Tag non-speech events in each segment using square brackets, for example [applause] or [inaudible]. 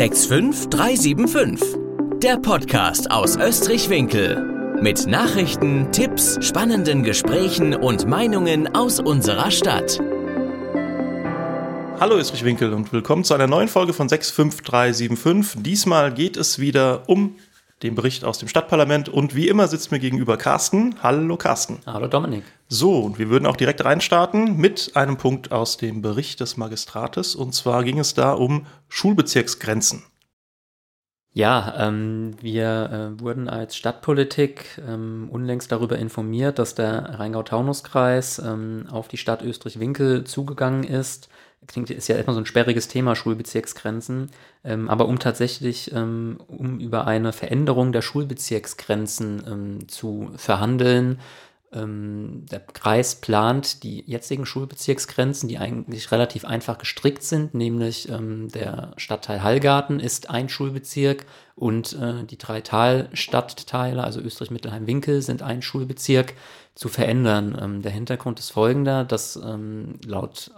65375. Der Podcast aus Österreich-Winkel. Mit Nachrichten, Tipps, spannenden Gesprächen und Meinungen aus unserer Stadt. Hallo Österreich-Winkel und willkommen zu einer neuen Folge von 65375. Diesmal geht es wieder um den Bericht aus dem Stadtparlament. Und wie immer sitzt mir gegenüber Carsten. Hallo Carsten. Hallo Dominik. So, und wir würden auch direkt reinstarten mit einem Punkt aus dem Bericht des Magistrates. Und zwar ging es da um Schulbezirksgrenzen. Ja, ähm, wir äh, wurden als Stadtpolitik ähm, unlängst darüber informiert, dass der Rheingau-Taunus-Kreis ähm, auf die Stadt Österreich-Winkel zugegangen ist klingt, ist ja erstmal so ein sperriges Thema, Schulbezirksgrenzen. Ähm, aber um tatsächlich, ähm, um über eine Veränderung der Schulbezirksgrenzen ähm, zu verhandeln, ähm, der Kreis plant die jetzigen Schulbezirksgrenzen, die eigentlich relativ einfach gestrickt sind, nämlich ähm, der Stadtteil Hallgarten ist ein Schulbezirk und äh, die drei Talstadtteile, also Österreich-Mittelheim-Winkel, sind ein Schulbezirk zu verändern. Ähm, der Hintergrund ist folgender, dass laut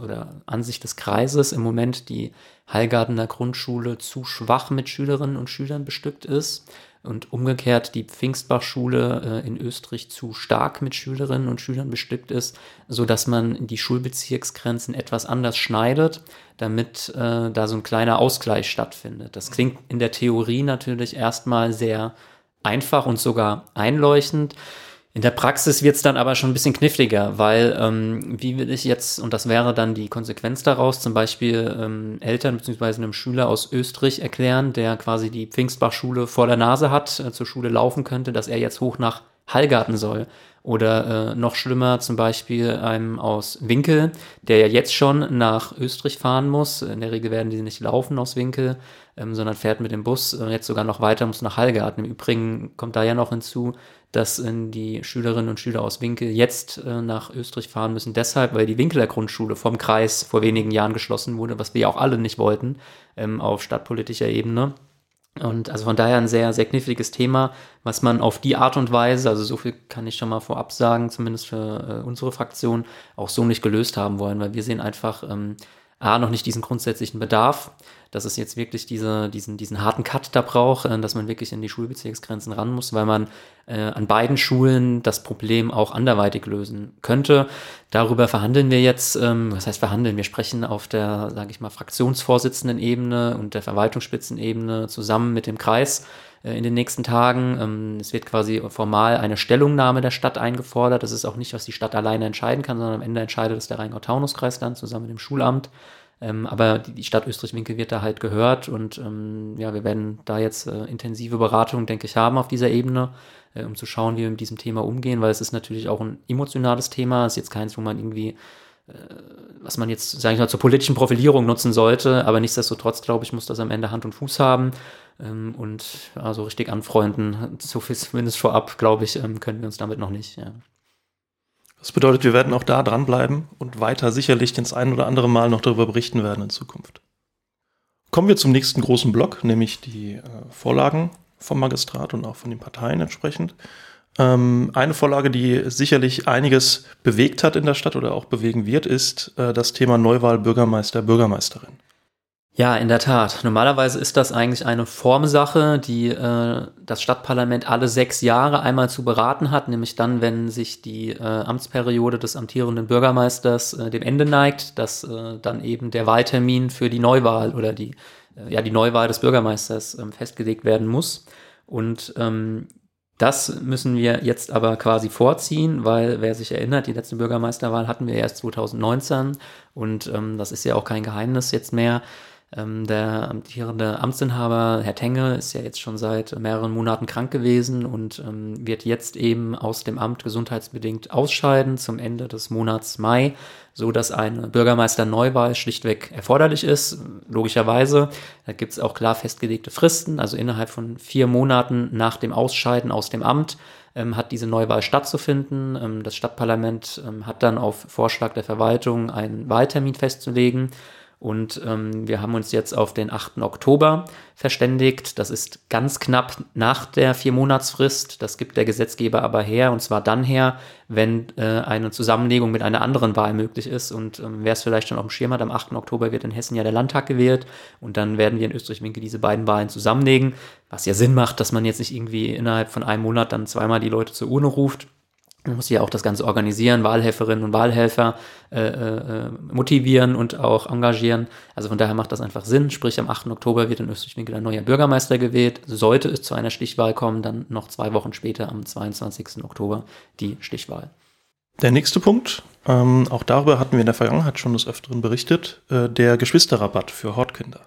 oder Ansicht des Kreises im Moment die Heilgardener Grundschule zu schwach mit Schülerinnen und Schülern bestückt ist und umgekehrt die Pfingstbachschule äh, in Österreich zu stark mit Schülerinnen und Schülern bestückt ist, so dass man die Schulbezirksgrenzen etwas anders schneidet, damit äh, da so ein kleiner Ausgleich stattfindet. Das klingt in der Theorie natürlich erstmal sehr einfach und sogar einleuchtend. In der Praxis wird es dann aber schon ein bisschen kniffliger, weil ähm, wie will ich jetzt, und das wäre dann die Konsequenz daraus, zum Beispiel ähm, Eltern bzw. einem Schüler aus Österreich erklären, der quasi die Pfingstbachschule vor der Nase hat, äh, zur Schule laufen könnte, dass er jetzt hoch nach Hallgarten soll. Oder äh, noch schlimmer zum Beispiel einem aus Winkel, der ja jetzt schon nach Österreich fahren muss. In der Regel werden die nicht laufen aus Winkel, ähm, sondern fährt mit dem Bus äh, jetzt sogar noch weiter, muss nach Hallgarten. Im Übrigen kommt da ja noch hinzu, dass äh, die Schülerinnen und Schüler aus Winkel jetzt äh, nach Österreich fahren müssen, deshalb, weil die Winkeler Grundschule vom Kreis vor wenigen Jahren geschlossen wurde, was wir ja auch alle nicht wollten, ähm, auf stadtpolitischer Ebene. Und also von daher ein sehr, sehr kniffliges Thema, was man auf die Art und Weise, also so viel kann ich schon mal vorab sagen, zumindest für äh, unsere Fraktion, auch so nicht gelöst haben wollen, weil wir sehen einfach, ähm, A, noch nicht diesen grundsätzlichen Bedarf, dass es jetzt wirklich diese, diesen, diesen harten Cut da braucht, äh, dass man wirklich in die Schulbezirksgrenzen ran muss, weil man äh, an beiden Schulen das Problem auch anderweitig lösen könnte. Darüber verhandeln wir jetzt, ähm, was heißt verhandeln? Wir sprechen auf der, sage ich mal, Fraktionsvorsitzenden-Ebene und der Verwaltungsspitzenebene zusammen mit dem Kreis in den nächsten Tagen. Ähm, es wird quasi formal eine Stellungnahme der Stadt eingefordert. Das ist auch nicht, was die Stadt alleine entscheiden kann, sondern am Ende entscheidet es der Rheingau-Taunus-Kreis dann zusammen mit dem Schulamt. Ähm, aber die, Stadt Österreich-Winkel wird da halt gehört und ähm, ja, wir werden da jetzt äh, intensive Beratungen, denke ich, haben auf dieser Ebene, äh, um zu schauen, wie wir mit diesem Thema umgehen, weil es ist natürlich auch ein emotionales Thema. Es ist jetzt keins, wo man irgendwie was man jetzt, sage ich mal, zur politischen Profilierung nutzen sollte, aber nichtsdestotrotz, glaube ich, muss das am Ende Hand und Fuß haben ähm, und also richtig anfreunden, so viel zumindest vorab, glaube ich, ähm, können wir uns damit noch nicht. Ja. Das bedeutet, wir werden auch da dranbleiben und weiter sicherlich das ein oder andere Mal noch darüber berichten werden in Zukunft. Kommen wir zum nächsten großen Block, nämlich die äh, Vorlagen vom Magistrat und auch von den Parteien entsprechend. Ähm, eine Vorlage, die sicherlich einiges bewegt hat in der Stadt oder auch bewegen wird, ist äh, das Thema Neuwahl Bürgermeister, Bürgermeisterin. Ja, in der Tat. Normalerweise ist das eigentlich eine Formsache, die äh, das Stadtparlament alle sechs Jahre einmal zu beraten hat, nämlich dann, wenn sich die äh, Amtsperiode des amtierenden Bürgermeisters äh, dem Ende neigt, dass äh, dann eben der Wahltermin für die Neuwahl oder die, äh, ja, die Neuwahl des Bürgermeisters ähm, festgelegt werden muss. Und ähm, das müssen wir jetzt aber quasi vorziehen, weil wer sich erinnert, die letzte Bürgermeisterwahl hatten wir erst 2019 und ähm, das ist ja auch kein Geheimnis jetzt mehr. Ähm, der amtierende Amtsinhaber, Herr Tenge, ist ja jetzt schon seit mehreren Monaten krank gewesen und ähm, wird jetzt eben aus dem Amt gesundheitsbedingt ausscheiden zum Ende des Monats Mai, so dass eine Bürgermeisterneuwahl schlichtweg erforderlich ist. Logischerweise, da gibt es auch klar festgelegte Fristen, also innerhalb von vier Monaten nach dem Ausscheiden aus dem Amt ähm, hat diese Neuwahl stattzufinden. Das Stadtparlament hat dann auf Vorschlag der Verwaltung einen Wahltermin festzulegen. Und ähm, wir haben uns jetzt auf den 8. Oktober verständigt. Das ist ganz knapp nach der Viermonatsfrist. Das gibt der Gesetzgeber aber her, und zwar dann her, wenn äh, eine Zusammenlegung mit einer anderen Wahl möglich ist. Und ähm, wer es vielleicht schon auf dem Schirm hat, am 8. Oktober wird in Hessen ja der Landtag gewählt. Und dann werden wir in Österreich-Winkel diese beiden Wahlen zusammenlegen, was ja Sinn macht, dass man jetzt nicht irgendwie innerhalb von einem Monat dann zweimal die Leute zur Urne ruft, man muss ja auch das Ganze organisieren, Wahlhelferinnen und Wahlhelfer äh, äh, motivieren und auch engagieren. Also von daher macht das einfach Sinn. Sprich, am 8. Oktober wird in Österreich-Winkel ein neuer Bürgermeister gewählt. Sollte es zu einer Stichwahl kommen, dann noch zwei Wochen später, am 22. Oktober, die Stichwahl. Der nächste Punkt, ähm, auch darüber hatten wir in der Vergangenheit schon des Öfteren berichtet, äh, der Geschwisterrabatt für Hortkinder.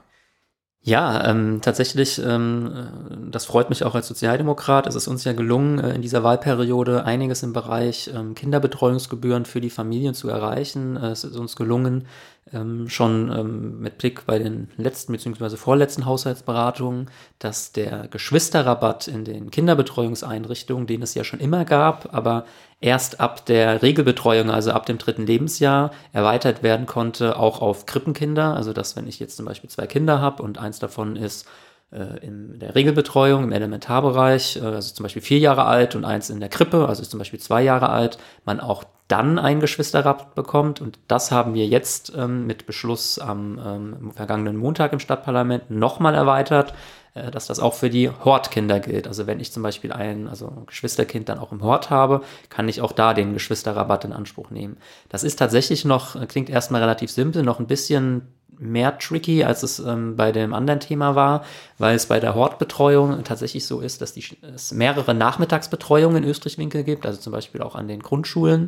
Ja, ähm, tatsächlich, ähm, das freut mich auch als Sozialdemokrat. Es ist uns ja gelungen, äh, in dieser Wahlperiode einiges im Bereich ähm, Kinderbetreuungsgebühren für die Familien zu erreichen. Äh, es ist uns gelungen, ähm, schon ähm, mit Blick bei den letzten bzw. vorletzten Haushaltsberatungen, dass der Geschwisterrabatt in den Kinderbetreuungseinrichtungen, den es ja schon immer gab, aber erst ab der Regelbetreuung, also ab dem dritten Lebensjahr, erweitert werden konnte, auch auf Krippenkinder. Also dass wenn ich jetzt zum Beispiel zwei Kinder habe und eins davon ist in der Regelbetreuung, im Elementarbereich, äh, also zum Beispiel vier Jahre alt und eins in der Krippe, also zum Beispiel zwei Jahre alt, man auch dann einen Geschwisterrabatt bekommt. Und das haben wir jetzt ähm, mit Beschluss am ähm, vergangenen Montag im Stadtparlament nochmal erweitert, äh, dass das auch für die Hortkinder gilt. Also wenn ich zum Beispiel ein, also ein Geschwisterkind dann auch im Hort habe, kann ich auch da den Geschwisterrabatt in Anspruch nehmen. Das ist tatsächlich noch, klingt erstmal relativ simpel, noch ein bisschen mehr tricky, als es ähm, bei dem anderen Thema war, weil es bei der Hortbetreuung tatsächlich so ist, dass die, es mehrere Nachmittagsbetreuungen in Österreich-Winkel gibt, also zum Beispiel auch an den Grundschulen,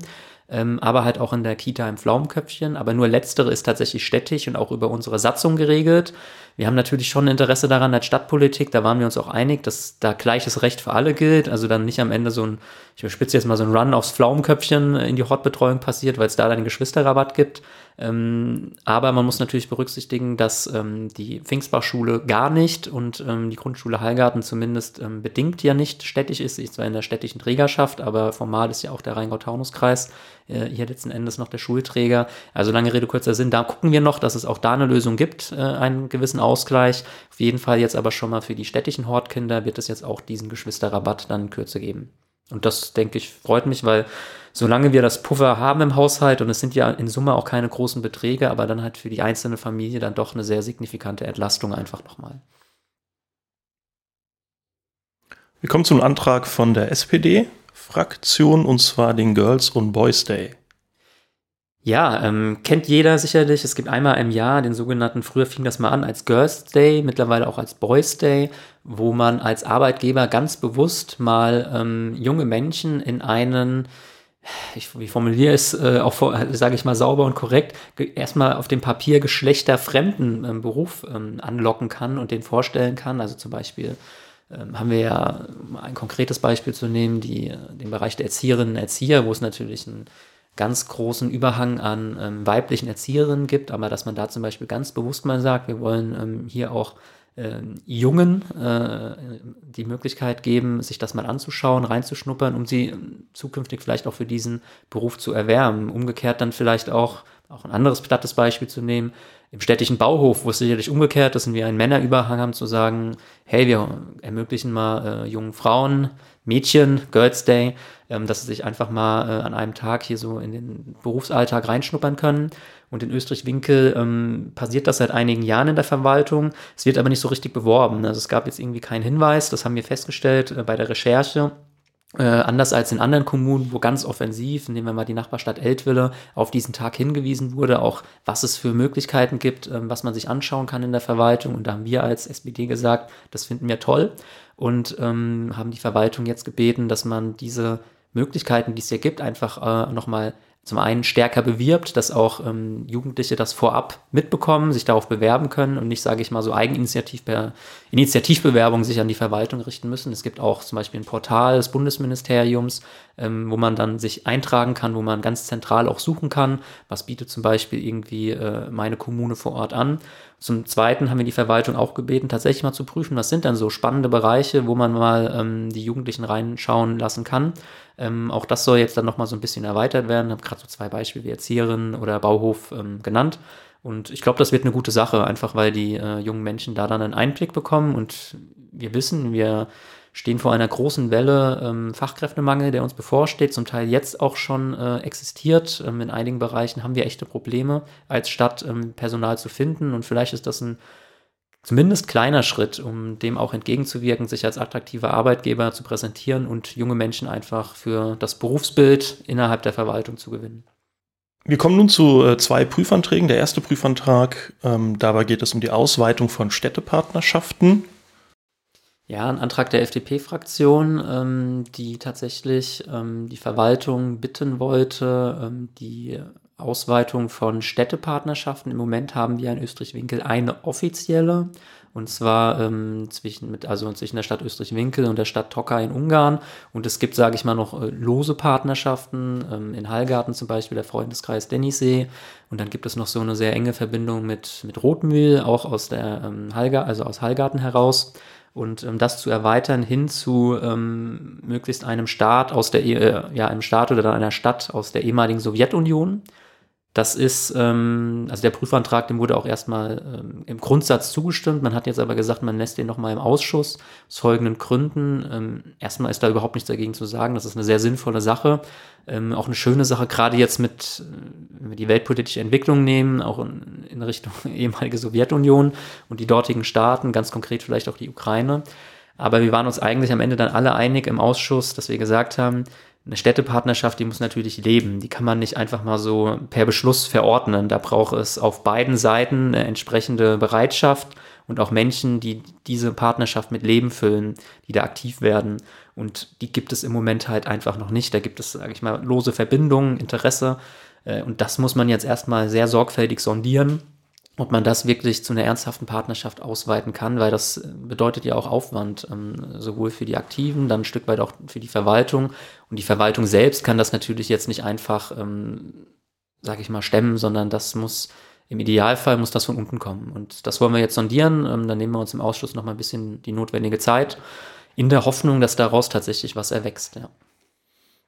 ähm, aber halt auch in der Kita im Pflaumenköpfchen. Aber nur letztere ist tatsächlich städtisch und auch über unsere Satzung geregelt. Wir haben natürlich schon Interesse daran als Stadtpolitik, da waren wir uns auch einig, dass da gleiches Recht für alle gilt, also dann nicht am Ende so ein, ich überspitze jetzt mal so ein Run aufs Pflaumenköpfchen in die Hortbetreuung passiert, weil es da dann einen Geschwisterrabatt gibt. Ähm, aber man muss natürlich berücksichtigen, dass ähm, die Pfingstbachschule gar nicht und ähm, die Grundschule Heilgarten zumindest ähm, bedingt ja nicht städtisch ist. Ist zwar in der städtischen Trägerschaft, aber formal ist ja auch der Rheingau-Taunus-Kreis äh, hier letzten Endes noch der Schulträger. Also lange Rede, kurzer Sinn, da gucken wir noch, dass es auch da eine Lösung gibt, äh, einen gewissen Ausgleich. Auf jeden Fall jetzt aber schon mal für die städtischen Hortkinder wird es jetzt auch diesen Geschwisterrabatt dann in Kürze geben. Und das, denke ich, freut mich, weil solange wir das Puffer haben im Haushalt und es sind ja in Summe auch keine großen Beträge, aber dann halt für die einzelne Familie dann doch eine sehr signifikante Entlastung einfach nochmal. Wir kommen zum Antrag von der SPD-Fraktion und zwar den Girls und Boys Day. Ja, ähm, kennt jeder sicherlich. Es gibt einmal im Jahr den sogenannten, früher fing das mal an als Girls Day, mittlerweile auch als Boys Day, wo man als Arbeitgeber ganz bewusst mal ähm, junge Menschen in einen ich, wie formuliere es äh, auch, sage ich mal, sauber und korrekt, erstmal auf dem Papier geschlechterfremden ähm, Beruf ähm, anlocken kann und den vorstellen kann. Also zum Beispiel ähm, haben wir ja ein konkretes Beispiel zu nehmen, die, den Bereich der Erzieherinnen und Erzieher, wo es natürlich einen ganz großen Überhang an ähm, weiblichen Erzieherinnen gibt, aber dass man da zum Beispiel ganz bewusst mal sagt, wir wollen ähm, hier auch äh, Jungen äh, die Möglichkeit geben, sich das mal anzuschauen, reinzuschnuppern, um sie zukünftig vielleicht auch für diesen Beruf zu erwärmen. Umgekehrt dann vielleicht auch, auch ein anderes plattes Beispiel zu nehmen, im städtischen Bauhof, wo es sicherlich umgekehrt ist und wir einen Männerüberhang haben, zu sagen, hey, wir ermöglichen mal äh, jungen Frauen, Mädchen, Girls Day, ähm, dass sie sich einfach mal äh, an einem Tag hier so in den Berufsalltag reinschnuppern können. Und in Österreich-Winkel ähm, passiert das seit einigen Jahren in der Verwaltung. Es wird aber nicht so richtig beworben. Also es gab jetzt irgendwie keinen Hinweis, das haben wir festgestellt äh, bei der Recherche. Äh, anders als in anderen Kommunen, wo ganz offensiv, nehmen wir mal die Nachbarstadt Eltville, auf diesen Tag hingewiesen wurde, auch was es für Möglichkeiten gibt, ähm, was man sich anschauen kann in der Verwaltung. Und da haben wir als SPD gesagt, das finden wir toll und ähm, haben die Verwaltung jetzt gebeten, dass man diese Möglichkeiten, die es hier gibt, einfach äh, nochmal zum einen stärker bewirbt, dass auch ähm, Jugendliche das vorab mitbekommen, sich darauf bewerben können und nicht, sage ich mal, so Eigeninitiativ per Initiativbewerbung sich an die Verwaltung richten müssen. Es gibt auch zum Beispiel ein Portal des Bundesministeriums, ähm, wo man dann sich eintragen kann, wo man ganz zentral auch suchen kann, was bietet zum Beispiel irgendwie äh, meine Kommune vor Ort an. Zum Zweiten haben wir die Verwaltung auch gebeten, tatsächlich mal zu prüfen, was sind dann so spannende Bereiche, wo man mal ähm, die Jugendlichen reinschauen lassen kann. Ähm, auch das soll jetzt dann nochmal so ein bisschen erweitert werden. Ich habe gerade so zwei Beispiele wie Erzieherin oder Bauhof ähm, genannt. Und ich glaube, das wird eine gute Sache, einfach weil die äh, jungen Menschen da dann einen Einblick bekommen und wir wissen, wir stehen vor einer großen Welle ähm, Fachkräftemangel, der uns bevorsteht, zum Teil jetzt auch schon äh, existiert. Ähm, in einigen Bereichen haben wir echte Probleme als Stadt ähm, Personal zu finden und vielleicht ist das ein zumindest kleiner Schritt, um dem auch entgegenzuwirken, sich als attraktiver Arbeitgeber zu präsentieren und junge Menschen einfach für das Berufsbild innerhalb der Verwaltung zu gewinnen. Wir kommen nun zu äh, zwei Prüfanträgen. Der erste Prüfantrag, ähm, dabei geht es um die Ausweitung von Städtepartnerschaften. Ja, ein Antrag der FDP-Fraktion, ähm, die tatsächlich ähm, die Verwaltung bitten wollte, ähm, die Ausweitung von Städtepartnerschaften. Im Moment haben wir in Österreich-Winkel eine offizielle, und zwar ähm, zwischen, mit, also zwischen der Stadt Österreich-Winkel und der Stadt Tokai in Ungarn. Und es gibt, sage ich mal, noch äh, lose Partnerschaften, ähm, in Hallgarten zum Beispiel, der Freundeskreis Dennisee. Und dann gibt es noch so eine sehr enge Verbindung mit, mit Rotmühl, auch aus der ähm, Hallgarten, also aus Hallgarten heraus und ähm, das zu erweitern hin zu ähm, möglichst einem Staat aus der, äh, ja, einem Staat oder dann einer Stadt aus der ehemaligen Sowjetunion. Das ist, ähm, also der Prüfantrag, dem wurde auch erstmal ähm, im Grundsatz zugestimmt. Man hat jetzt aber gesagt, man lässt den nochmal im Ausschuss aus folgenden Gründen. Ähm, erstmal ist da überhaupt nichts dagegen zu sagen. Das ist eine sehr sinnvolle Sache. Ähm, auch eine schöne Sache, gerade jetzt mit, wenn wir die weltpolitische Entwicklung nehmen, auch in, in Richtung [laughs] ehemalige Sowjetunion und die dortigen Staaten, ganz konkret vielleicht auch die Ukraine. Aber wir waren uns eigentlich am Ende dann alle einig im Ausschuss, dass wir gesagt haben, eine Städtepartnerschaft, die muss natürlich leben. Die kann man nicht einfach mal so per Beschluss verordnen. Da braucht es auf beiden Seiten eine entsprechende Bereitschaft und auch Menschen, die diese Partnerschaft mit Leben füllen, die da aktiv werden. Und die gibt es im Moment halt einfach noch nicht. Da gibt es, sage ich mal, lose Verbindungen, Interesse. Äh, und das muss man jetzt erstmal sehr sorgfältig sondieren ob man das wirklich zu einer ernsthaften Partnerschaft ausweiten kann, weil das bedeutet ja auch Aufwand, ähm, sowohl für die Aktiven, dann ein Stück weit auch für die Verwaltung. Und die Verwaltung selbst kann das natürlich jetzt nicht einfach, ähm, sag ich mal, stemmen, sondern das muss im Idealfall muss das von unten kommen. Und das wollen wir jetzt sondieren. Ähm, dann nehmen wir uns im Ausschuss noch mal ein bisschen die notwendige Zeit, in der Hoffnung, dass daraus tatsächlich was erwächst. Ja.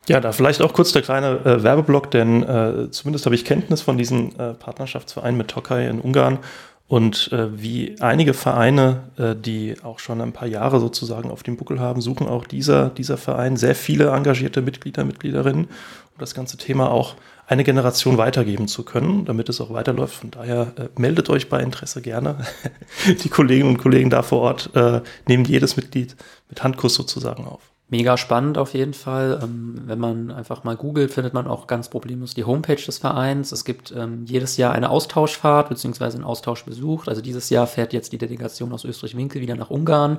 Ja, da vielleicht auch kurz der kleine äh, Werbeblock, denn äh, zumindest habe ich Kenntnis von diesem äh, Partnerschaftsverein mit Tokai in Ungarn und äh, wie einige Vereine, äh, die auch schon ein paar Jahre sozusagen auf dem Buckel haben, suchen auch dieser, dieser Verein sehr viele engagierte Mitglieder, Mitgliederinnen, um das ganze Thema auch eine Generation weitergeben zu können, damit es auch weiterläuft. Von daher äh, meldet euch bei Interesse gerne. [laughs] die Kolleginnen und Kollegen da vor Ort äh, nehmen jedes Mitglied mit Handkuss sozusagen auf. Mega spannend auf jeden Fall. Ähm, wenn man einfach mal googelt, findet man auch ganz problemlos die Homepage des Vereins. Es gibt ähm, jedes Jahr eine Austauschfahrt bzw. einen Austauschbesuch. Also dieses Jahr fährt jetzt die Delegation aus Österreich-Winkel wieder nach Ungarn.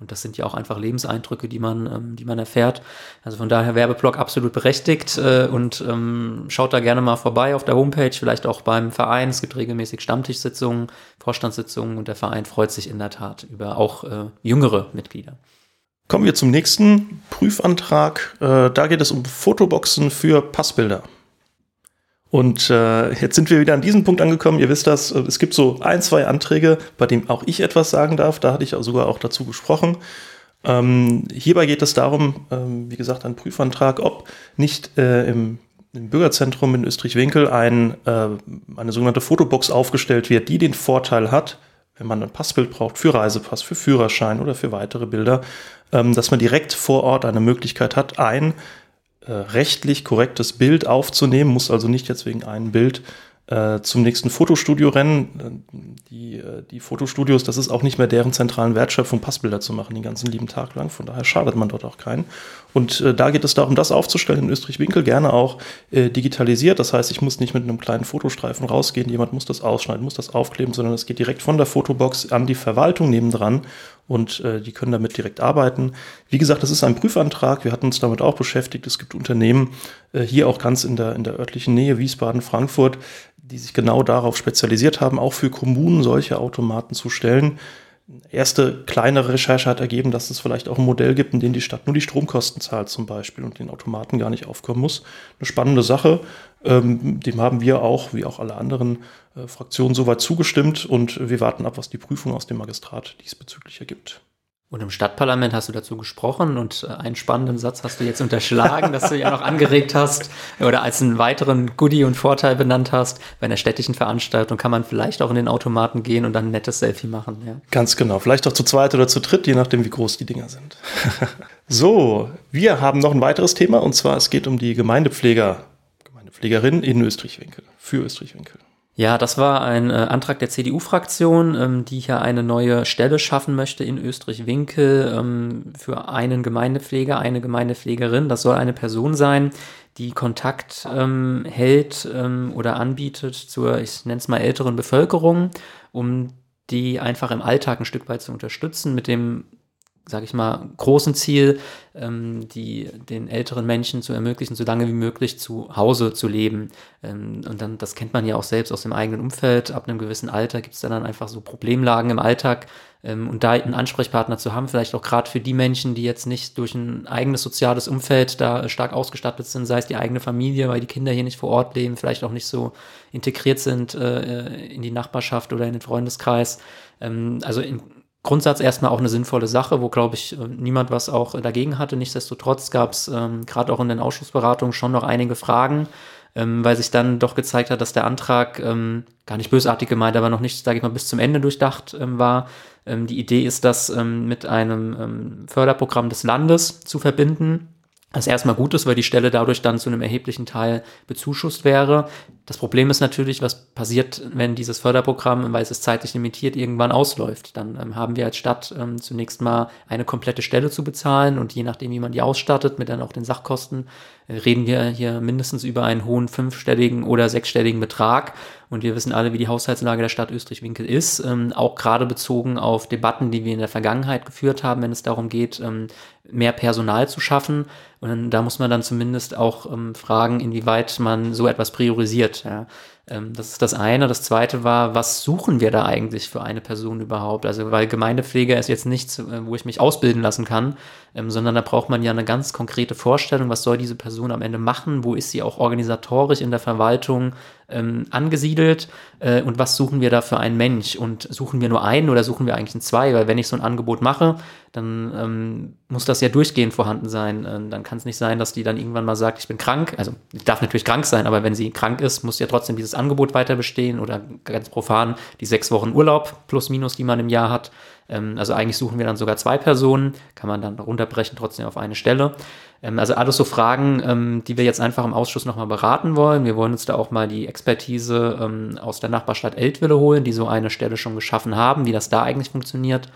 Und das sind ja auch einfach Lebenseindrücke, die man, ähm, die man erfährt. Also von daher Werbeblock absolut berechtigt äh, und ähm, schaut da gerne mal vorbei auf der Homepage, vielleicht auch beim Verein. Es gibt regelmäßig Stammtischsitzungen, Vorstandssitzungen und der Verein freut sich in der Tat über auch äh, jüngere Mitglieder. Kommen wir zum nächsten Prüfantrag. Äh, da geht es um Fotoboxen für Passbilder. Und äh, jetzt sind wir wieder an diesem Punkt angekommen. Ihr wisst das, äh, es gibt so ein, zwei Anträge, bei denen auch ich etwas sagen darf. Da hatte ich auch sogar auch dazu gesprochen. Ähm, hierbei geht es darum, ähm, wie gesagt, ein Prüfantrag, ob nicht äh, im, im, Bürgerzentrum in Österreich-Winkel ein, äh, eine sogenannte Fotobox aufgestellt wird, die den Vorteil hat, wenn man ein Passbild braucht für Reisepass, für Führerschein oder für weitere Bilder, ähm, dass man direkt vor Ort eine Möglichkeit hat, ein äh, rechtlich korrektes Bild aufzunehmen, muss also nicht jetzt wegen einem Bild zum nächsten Fotostudio rennen. Die, äh, die Fotostudios, das ist auch nicht mehr deren zentralen Wertschöpfung, Passbilder zu machen, den ganzen lieben Tag lang. Von daher schadet man dort auch keinen. Und äh, da geht es darum, das aufzustellen in Österreich-Winkel, gerne auch äh, digitalisiert. Das heißt, ich muss nicht mit einem kleinen Fotostreifen rausgehen, jemand muss das ausschneiden, muss das aufkleben, sondern es geht direkt von der Fotobox an die Verwaltung nebendran und äh, die können damit direkt arbeiten. Wie gesagt, das ist ein Prüfantrag. Wir hatten uns damit auch beschäftigt. Es gibt Unternehmen äh, hier auch ganz in der, in der örtlichen Nähe, Wiesbaden, Frankfurt, die sich genau darauf spezialisiert haben, auch für Kommunen solche Automaten zu stellen. Erste kleinere Recherche hat ergeben, dass es vielleicht auch ein Modell gibt, in dem die Stadt nur die Stromkosten zahlt zum Beispiel und den Automaten gar nicht aufkommen muss. Eine spannende Sache. Ähm, dem haben wir auch, wie auch alle anderen äh, Fraktionen, soweit zugestimmt und wir warten ab, was die Prüfung aus dem Magistrat diesbezüglich ergibt. Und im Stadtparlament hast du dazu gesprochen und äh, einen spannenden Satz hast du jetzt unterschlagen, dass du ja noch angeregt hast oder als einen weiteren Goodie und Vorteil benannt hast. Bei einer städtischen Veranstaltung kann man vielleicht auch in den Automaten gehen und dann ein nettes Selfie machen. Ja. Ganz genau. Vielleicht auch zu zweit oder zu dritt, je nachdem, wie groß die Dinger sind. [laughs] so, wir haben noch ein weiteres Thema und zwar es geht um die Gemeindepfleger, Gemeindepflegerin in Österreich-Winkel, für Österreich-Winkel. Ja, das war ein äh, Antrag der CDU-Fraktion, ähm, die hier eine neue Stelle schaffen möchte in Österreich-Winkel ähm, für einen Gemeindepfleger, eine Gemeindepflegerin. Das soll eine Person sein, die Kontakt ähm, hält ähm, oder anbietet zur, ich nenne es mal, älteren Bevölkerung, um die einfach im Alltag ein Stück weit zu unterstützen mit dem sage ich mal, großen Ziel, ähm, die den älteren Menschen zu ermöglichen, so lange wie möglich zu Hause zu leben. Ähm, und dann, das kennt man ja auch selbst aus dem eigenen Umfeld. Ab einem gewissen Alter gibt es dann, dann einfach so Problemlagen im Alltag. Ähm, und da einen Ansprechpartner zu haben, vielleicht auch gerade für die Menschen, die jetzt nicht durch ein eigenes soziales Umfeld da stark ausgestattet sind, sei es die eigene Familie, weil die Kinder hier nicht vor Ort leben, vielleicht auch nicht so integriert sind äh, in die Nachbarschaft oder in den Freundeskreis. Ähm, also in, Grundsatz erstmal auch eine sinnvolle Sache, wo, glaube ich, niemand was auch dagegen hatte. Nichtsdestotrotz gab es ähm, gerade auch in den Ausschussberatungen schon noch einige Fragen, ähm, weil sich dann doch gezeigt hat, dass der Antrag ähm, gar nicht bösartig gemeint, aber noch nicht, sage ich mal, bis zum Ende durchdacht ähm, war. Ähm, die Idee ist, das ähm, mit einem ähm, Förderprogramm des Landes zu verbinden was erstmal gut ist, weil die Stelle dadurch dann zu einem erheblichen Teil bezuschusst wäre. Das Problem ist natürlich, was passiert, wenn dieses Förderprogramm, weil es ist zeitlich limitiert, irgendwann ausläuft. Dann ähm, haben wir als Stadt ähm, zunächst mal eine komplette Stelle zu bezahlen und je nachdem, wie man die ausstattet, mit dann auch den Sachkosten, äh, reden wir hier mindestens über einen hohen fünfstelligen oder sechsstelligen Betrag. Und wir wissen alle, wie die Haushaltslage der Stadt Österreich-Winkel ist, ähm, auch gerade bezogen auf Debatten, die wir in der Vergangenheit geführt haben, wenn es darum geht, ähm, mehr Personal zu schaffen. Und da muss man dann zumindest auch ähm, fragen, inwieweit man so etwas priorisiert. Ja. Ähm, das ist das eine. Das zweite war, was suchen wir da eigentlich für eine Person überhaupt? Also, weil Gemeindepflege ist jetzt nichts, äh, wo ich mich ausbilden lassen kann, ähm, sondern da braucht man ja eine ganz konkrete Vorstellung, was soll diese Person am Ende machen? Wo ist sie auch organisatorisch in der Verwaltung ähm, angesiedelt? Äh, und was suchen wir da für einen Mensch? Und suchen wir nur einen oder suchen wir eigentlich einen zwei? Weil wenn ich so ein Angebot mache, dann ähm, muss das ja durchgehend vorhanden sein. Ähm, dann kann es nicht sein, dass die dann irgendwann mal sagt, ich bin krank. Also, ich darf natürlich krank sein, aber wenn sie krank ist, muss ja trotzdem dieses Angebot weiter bestehen oder ganz profan die sechs Wochen Urlaub plus minus, die man im Jahr hat. Ähm, also eigentlich suchen wir dann sogar zwei Personen, kann man dann runterbrechen trotzdem auf eine Stelle. Ähm, also alles so Fragen, ähm, die wir jetzt einfach im Ausschuss nochmal beraten wollen. Wir wollen uns da auch mal die Expertise aus der Nachbarstadt Eltville holen, die so eine Stelle schon geschaffen haben, wie das da eigentlich funktioniert.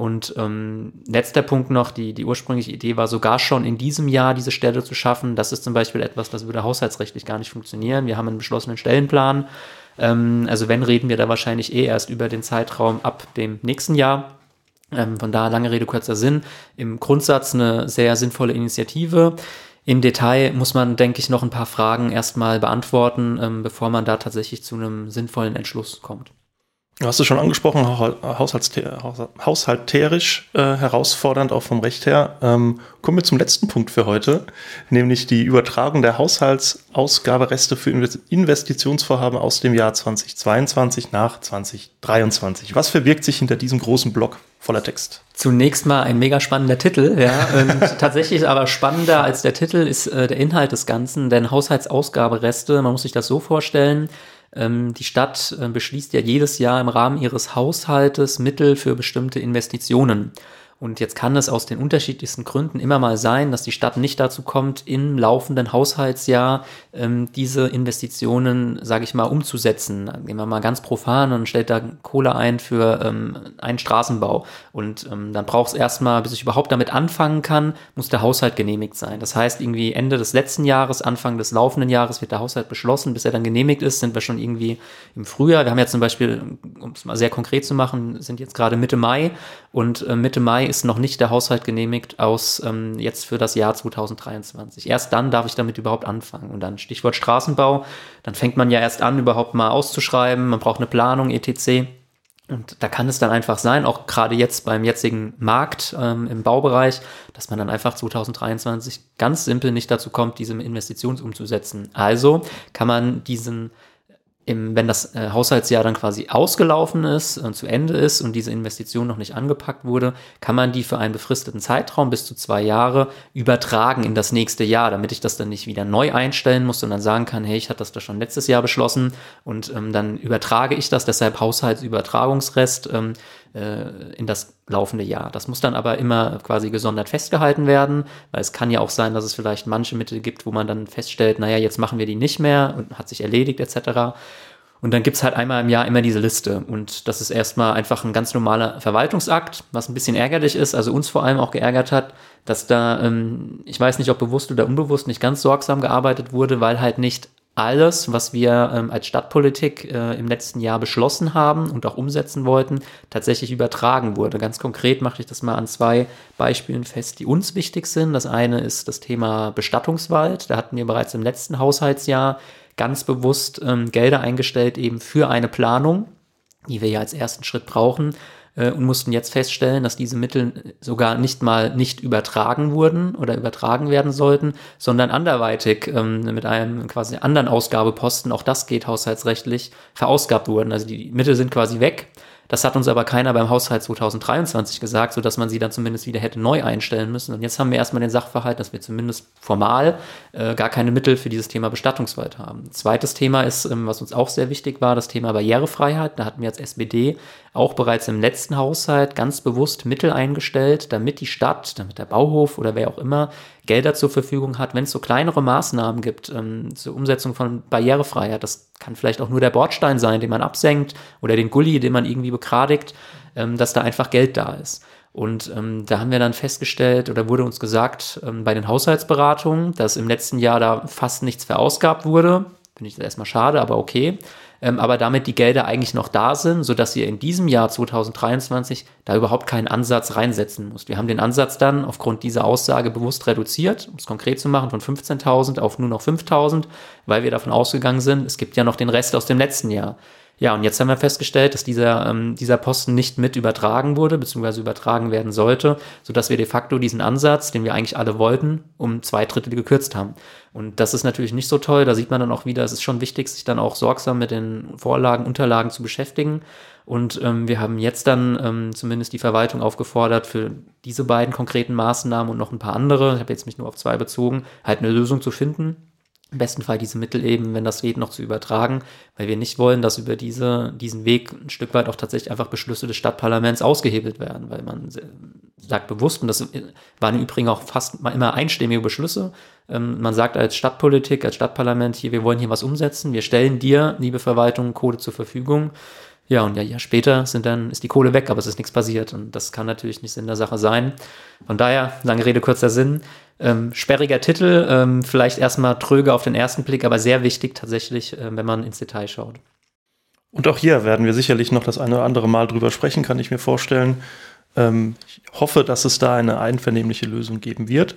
Und ähm, letzter Punkt noch, die, die ursprüngliche Idee war sogar schon in diesem Jahr diese Stelle zu schaffen. Das ist zum Beispiel etwas, das würde haushaltsrechtlich gar nicht funktionieren. Wir haben einen beschlossenen Stellenplan. Ähm, also wenn, reden wir da wahrscheinlich eh erst über den Zeitraum ab dem nächsten Jahr. Ähm, von daher lange Rede, kurzer Sinn. Im Grundsatz eine sehr sinnvolle Initiative. Im Detail muss man, denke ich, noch ein paar Fragen erstmal beantworten, ähm, bevor man da tatsächlich zu einem sinnvollen Entschluss kommt. Du hast es schon angesprochen, haushalterisch äh, herausfordernd, auch vom Recht her. Ähm, kommen wir zum letzten Punkt für heute, nämlich die Übertragung der Haushaltsausgabereste für Investitionsvorhaben aus dem Jahr 2022 nach 2023. Was verbirgt sich hinter diesem großen Block voller Text? Zunächst mal ein mega spannender Titel, ja. Und [laughs] tatsächlich aber spannender als der Titel ist äh, der Inhalt des Ganzen, denn Haushaltsausgabereste, man muss sich das so vorstellen, die Stadt äh, beschließt ja jedes Jahr im Rahmen ihres Haushaltes Mittel für bestimmte Investitionen. Und jetzt kann es aus den unterschiedlichsten Gründen immer mal sein, dass die Stadt nicht dazu kommt, im laufenden Haushaltsjahr ähm, diese Investitionen, sage ich mal, umzusetzen. Gehen wir mal ganz profan und stellt da Kohle ein für ähm, einen Straßenbau. Und ähm, dann braucht es erstmal, bis ich überhaupt damit anfangen kann, muss der Haushalt genehmigt sein. Das heißt, irgendwie Ende des letzten Jahres, Anfang des laufenden Jahres wird der Haushalt beschlossen. Bis er dann genehmigt ist, sind wir schon irgendwie im Frühjahr. Wir haben ja zum Beispiel, um es mal sehr konkret zu machen, sind jetzt gerade Mitte Mai und äh, Mitte Mai ist noch nicht der Haushalt genehmigt aus ähm, jetzt für das Jahr 2023. Erst dann darf ich damit überhaupt anfangen. Und dann Stichwort Straßenbau, dann fängt man ja erst an, überhaupt mal auszuschreiben, man braucht eine Planung, etc. Und da kann es dann einfach sein, auch gerade jetzt beim jetzigen Markt ähm, im Baubereich, dass man dann einfach 2023 ganz simpel nicht dazu kommt, diese Investition umzusetzen. Also kann man diesen im, wenn das äh, Haushaltsjahr dann quasi ausgelaufen ist und zu Ende ist und diese Investition noch nicht angepackt wurde, kann man die für einen befristeten Zeitraum bis zu zwei Jahre übertragen in das nächste Jahr, damit ich das dann nicht wieder neu einstellen muss, sondern sagen kann, hey, ich hatte das da schon letztes Jahr beschlossen und ähm, dann übertrage ich das, deshalb Haushaltsübertragungsrest ähm, äh, in das laufende Jahr. Das muss dann aber immer quasi gesondert festgehalten werden, weil es kann ja auch sein, dass es vielleicht manche Mittel gibt, wo man dann feststellt, naja, jetzt machen wir die nicht mehr und hat sich erledigt etc. Und dann gibt's halt einmal im Jahr immer diese Liste. Und das ist erstmal einfach ein ganz normaler Verwaltungsakt, was ein bisschen ärgerlich ist, also uns vor allem auch geärgert hat, dass da, ähm, ich weiß nicht, ob bewusst oder unbewusst, nicht ganz sorgsam gearbeitet wurde, weil halt nicht alles, was wir ähm, als Stadtpolitik äh, im letzten Jahr beschlossen haben und auch umsetzen wollten, tatsächlich übertragen wurde. Ganz konkret mache ich das mal an zwei Beispielen fest, die uns wichtig sind. Das eine ist das Thema Bestattungswald. Da hatten wir bereits im letzten Haushaltsjahr ganz bewusst ähm, Gelder eingestellt eben für eine Planung, die wir ja als ersten Schritt brauchen äh, und mussten jetzt feststellen, dass diese Mittel sogar nicht mal nicht übertragen wurden oder übertragen werden sollten, sondern anderweitig ähm, mit einem quasi anderen Ausgabeposten, auch das geht haushaltsrechtlich, verausgabt wurden. Also die Mittel sind quasi weg das hat uns aber keiner beim Haushalt 2023 gesagt, sodass man sie dann zumindest wieder hätte neu einstellen müssen. Und jetzt haben wir erstmal den Sachverhalt, dass wir zumindest formal äh, gar keine Mittel für dieses Thema Bestattungswald haben. Zweites Thema ist, ähm, was uns auch sehr wichtig war, das Thema Barrierefreiheit. Da hatten wir als SPD auch bereits im letzten Haushalt ganz bewusst Mittel eingestellt, damit die Stadt, damit der Bauhof oder wer auch immer Gelder zur Verfügung hat, wenn es so kleinere Maßnahmen gibt ähm, zur Umsetzung von Barrierefreiheit. Das kann vielleicht auch nur der Bordstein sein, den man absenkt oder den Gully, den man irgendwie begradigt, ähm, dass da einfach Geld da ist. Und ähm, da haben wir dann festgestellt oder wurde uns gesagt ähm, bei den Haushaltsberatungen, dass im letzten Jahr da fast nichts verausgabt wurde. Finde ich erstmal schade, aber okay ähm, aber damit die Gelder eigentlich noch da sind, sodass ihr in diesem Jahr 2023 da überhaupt keinen Ansatz reinsetzen müsst. Wir haben den Ansatz dann aufgrund dieser Aussage bewusst reduziert, um es konkret zu machen, von 15.000 auf nur noch 5.000, weil wir davon ausgegangen sind, es gibt ja noch den Rest aus dem letzten Jahr. Ja, und jetzt haben wir festgestellt, dass dieser, ähm, dieser Posten nicht mit übertragen wurde, beziehungsweise übertragen werden sollte, sodass wir de facto diesen Ansatz, den wir eigentlich alle wollten, um zwei Drittel gekürzt haben. Und das ist natürlich nicht so toll. Da sieht man dann auch wieder, es ist schon wichtig, sich dann auch sorgsam mit den Vorlagen, Unterlagen zu beschäftigen. Und ähm, wir haben jetzt dann ähm, zumindest die Verwaltung aufgefordert, für diese beiden konkreten Maßnahmen und noch ein paar andere, ich habe jetzt mich nur auf zwei bezogen, halt eine Lösung zu finden im besten Fall diese Mittel eben, wenn das geht, noch zu übertragen, weil wir nicht wollen, dass über diese, diesen Weg ein Stück weit auch tatsächlich einfach Beschlüsse des Stadtparlaments ausgehebelt werden, weil man sagt bewusst, und das waren im Übrigen auch fast immer einstimmige Beschlüsse, ähm, man sagt als Stadtpolitik, als Stadtparlament hier, wir wollen hier was umsetzen, wir stellen dir, liebe Verwaltung, Code zur Verfügung. Ja, und ja, ja, später sind dann, ist die Kohle weg, aber es ist nichts passiert. Und das kann natürlich nicht Sinn der Sache sein. Von daher, lange Rede, kurzer Sinn. Ähm, sperriger Titel, ähm, vielleicht erstmal tröge auf den ersten Blick, aber sehr wichtig tatsächlich, äh, wenn man ins Detail schaut. Und auch hier werden wir sicherlich noch das eine oder andere Mal drüber sprechen, kann ich mir vorstellen. Ähm, ich hoffe, dass es da eine einvernehmliche Lösung geben wird.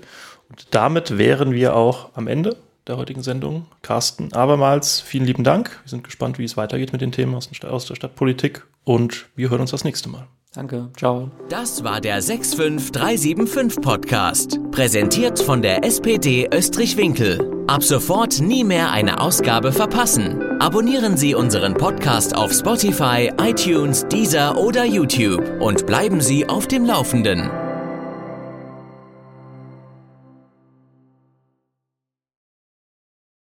Und damit wären wir auch am Ende der heutigen Sendung. Carsten, abermals vielen lieben Dank. Wir sind gespannt, wie es weitergeht mit den Themen aus der Stadtpolitik und wir hören uns das nächste Mal. Danke, ciao. Das war der 65375 Podcast, präsentiert von der SPD Österreich-Winkel. Ab sofort nie mehr eine Ausgabe verpassen. Abonnieren Sie unseren Podcast auf Spotify, iTunes, Deezer oder YouTube und bleiben Sie auf dem Laufenden.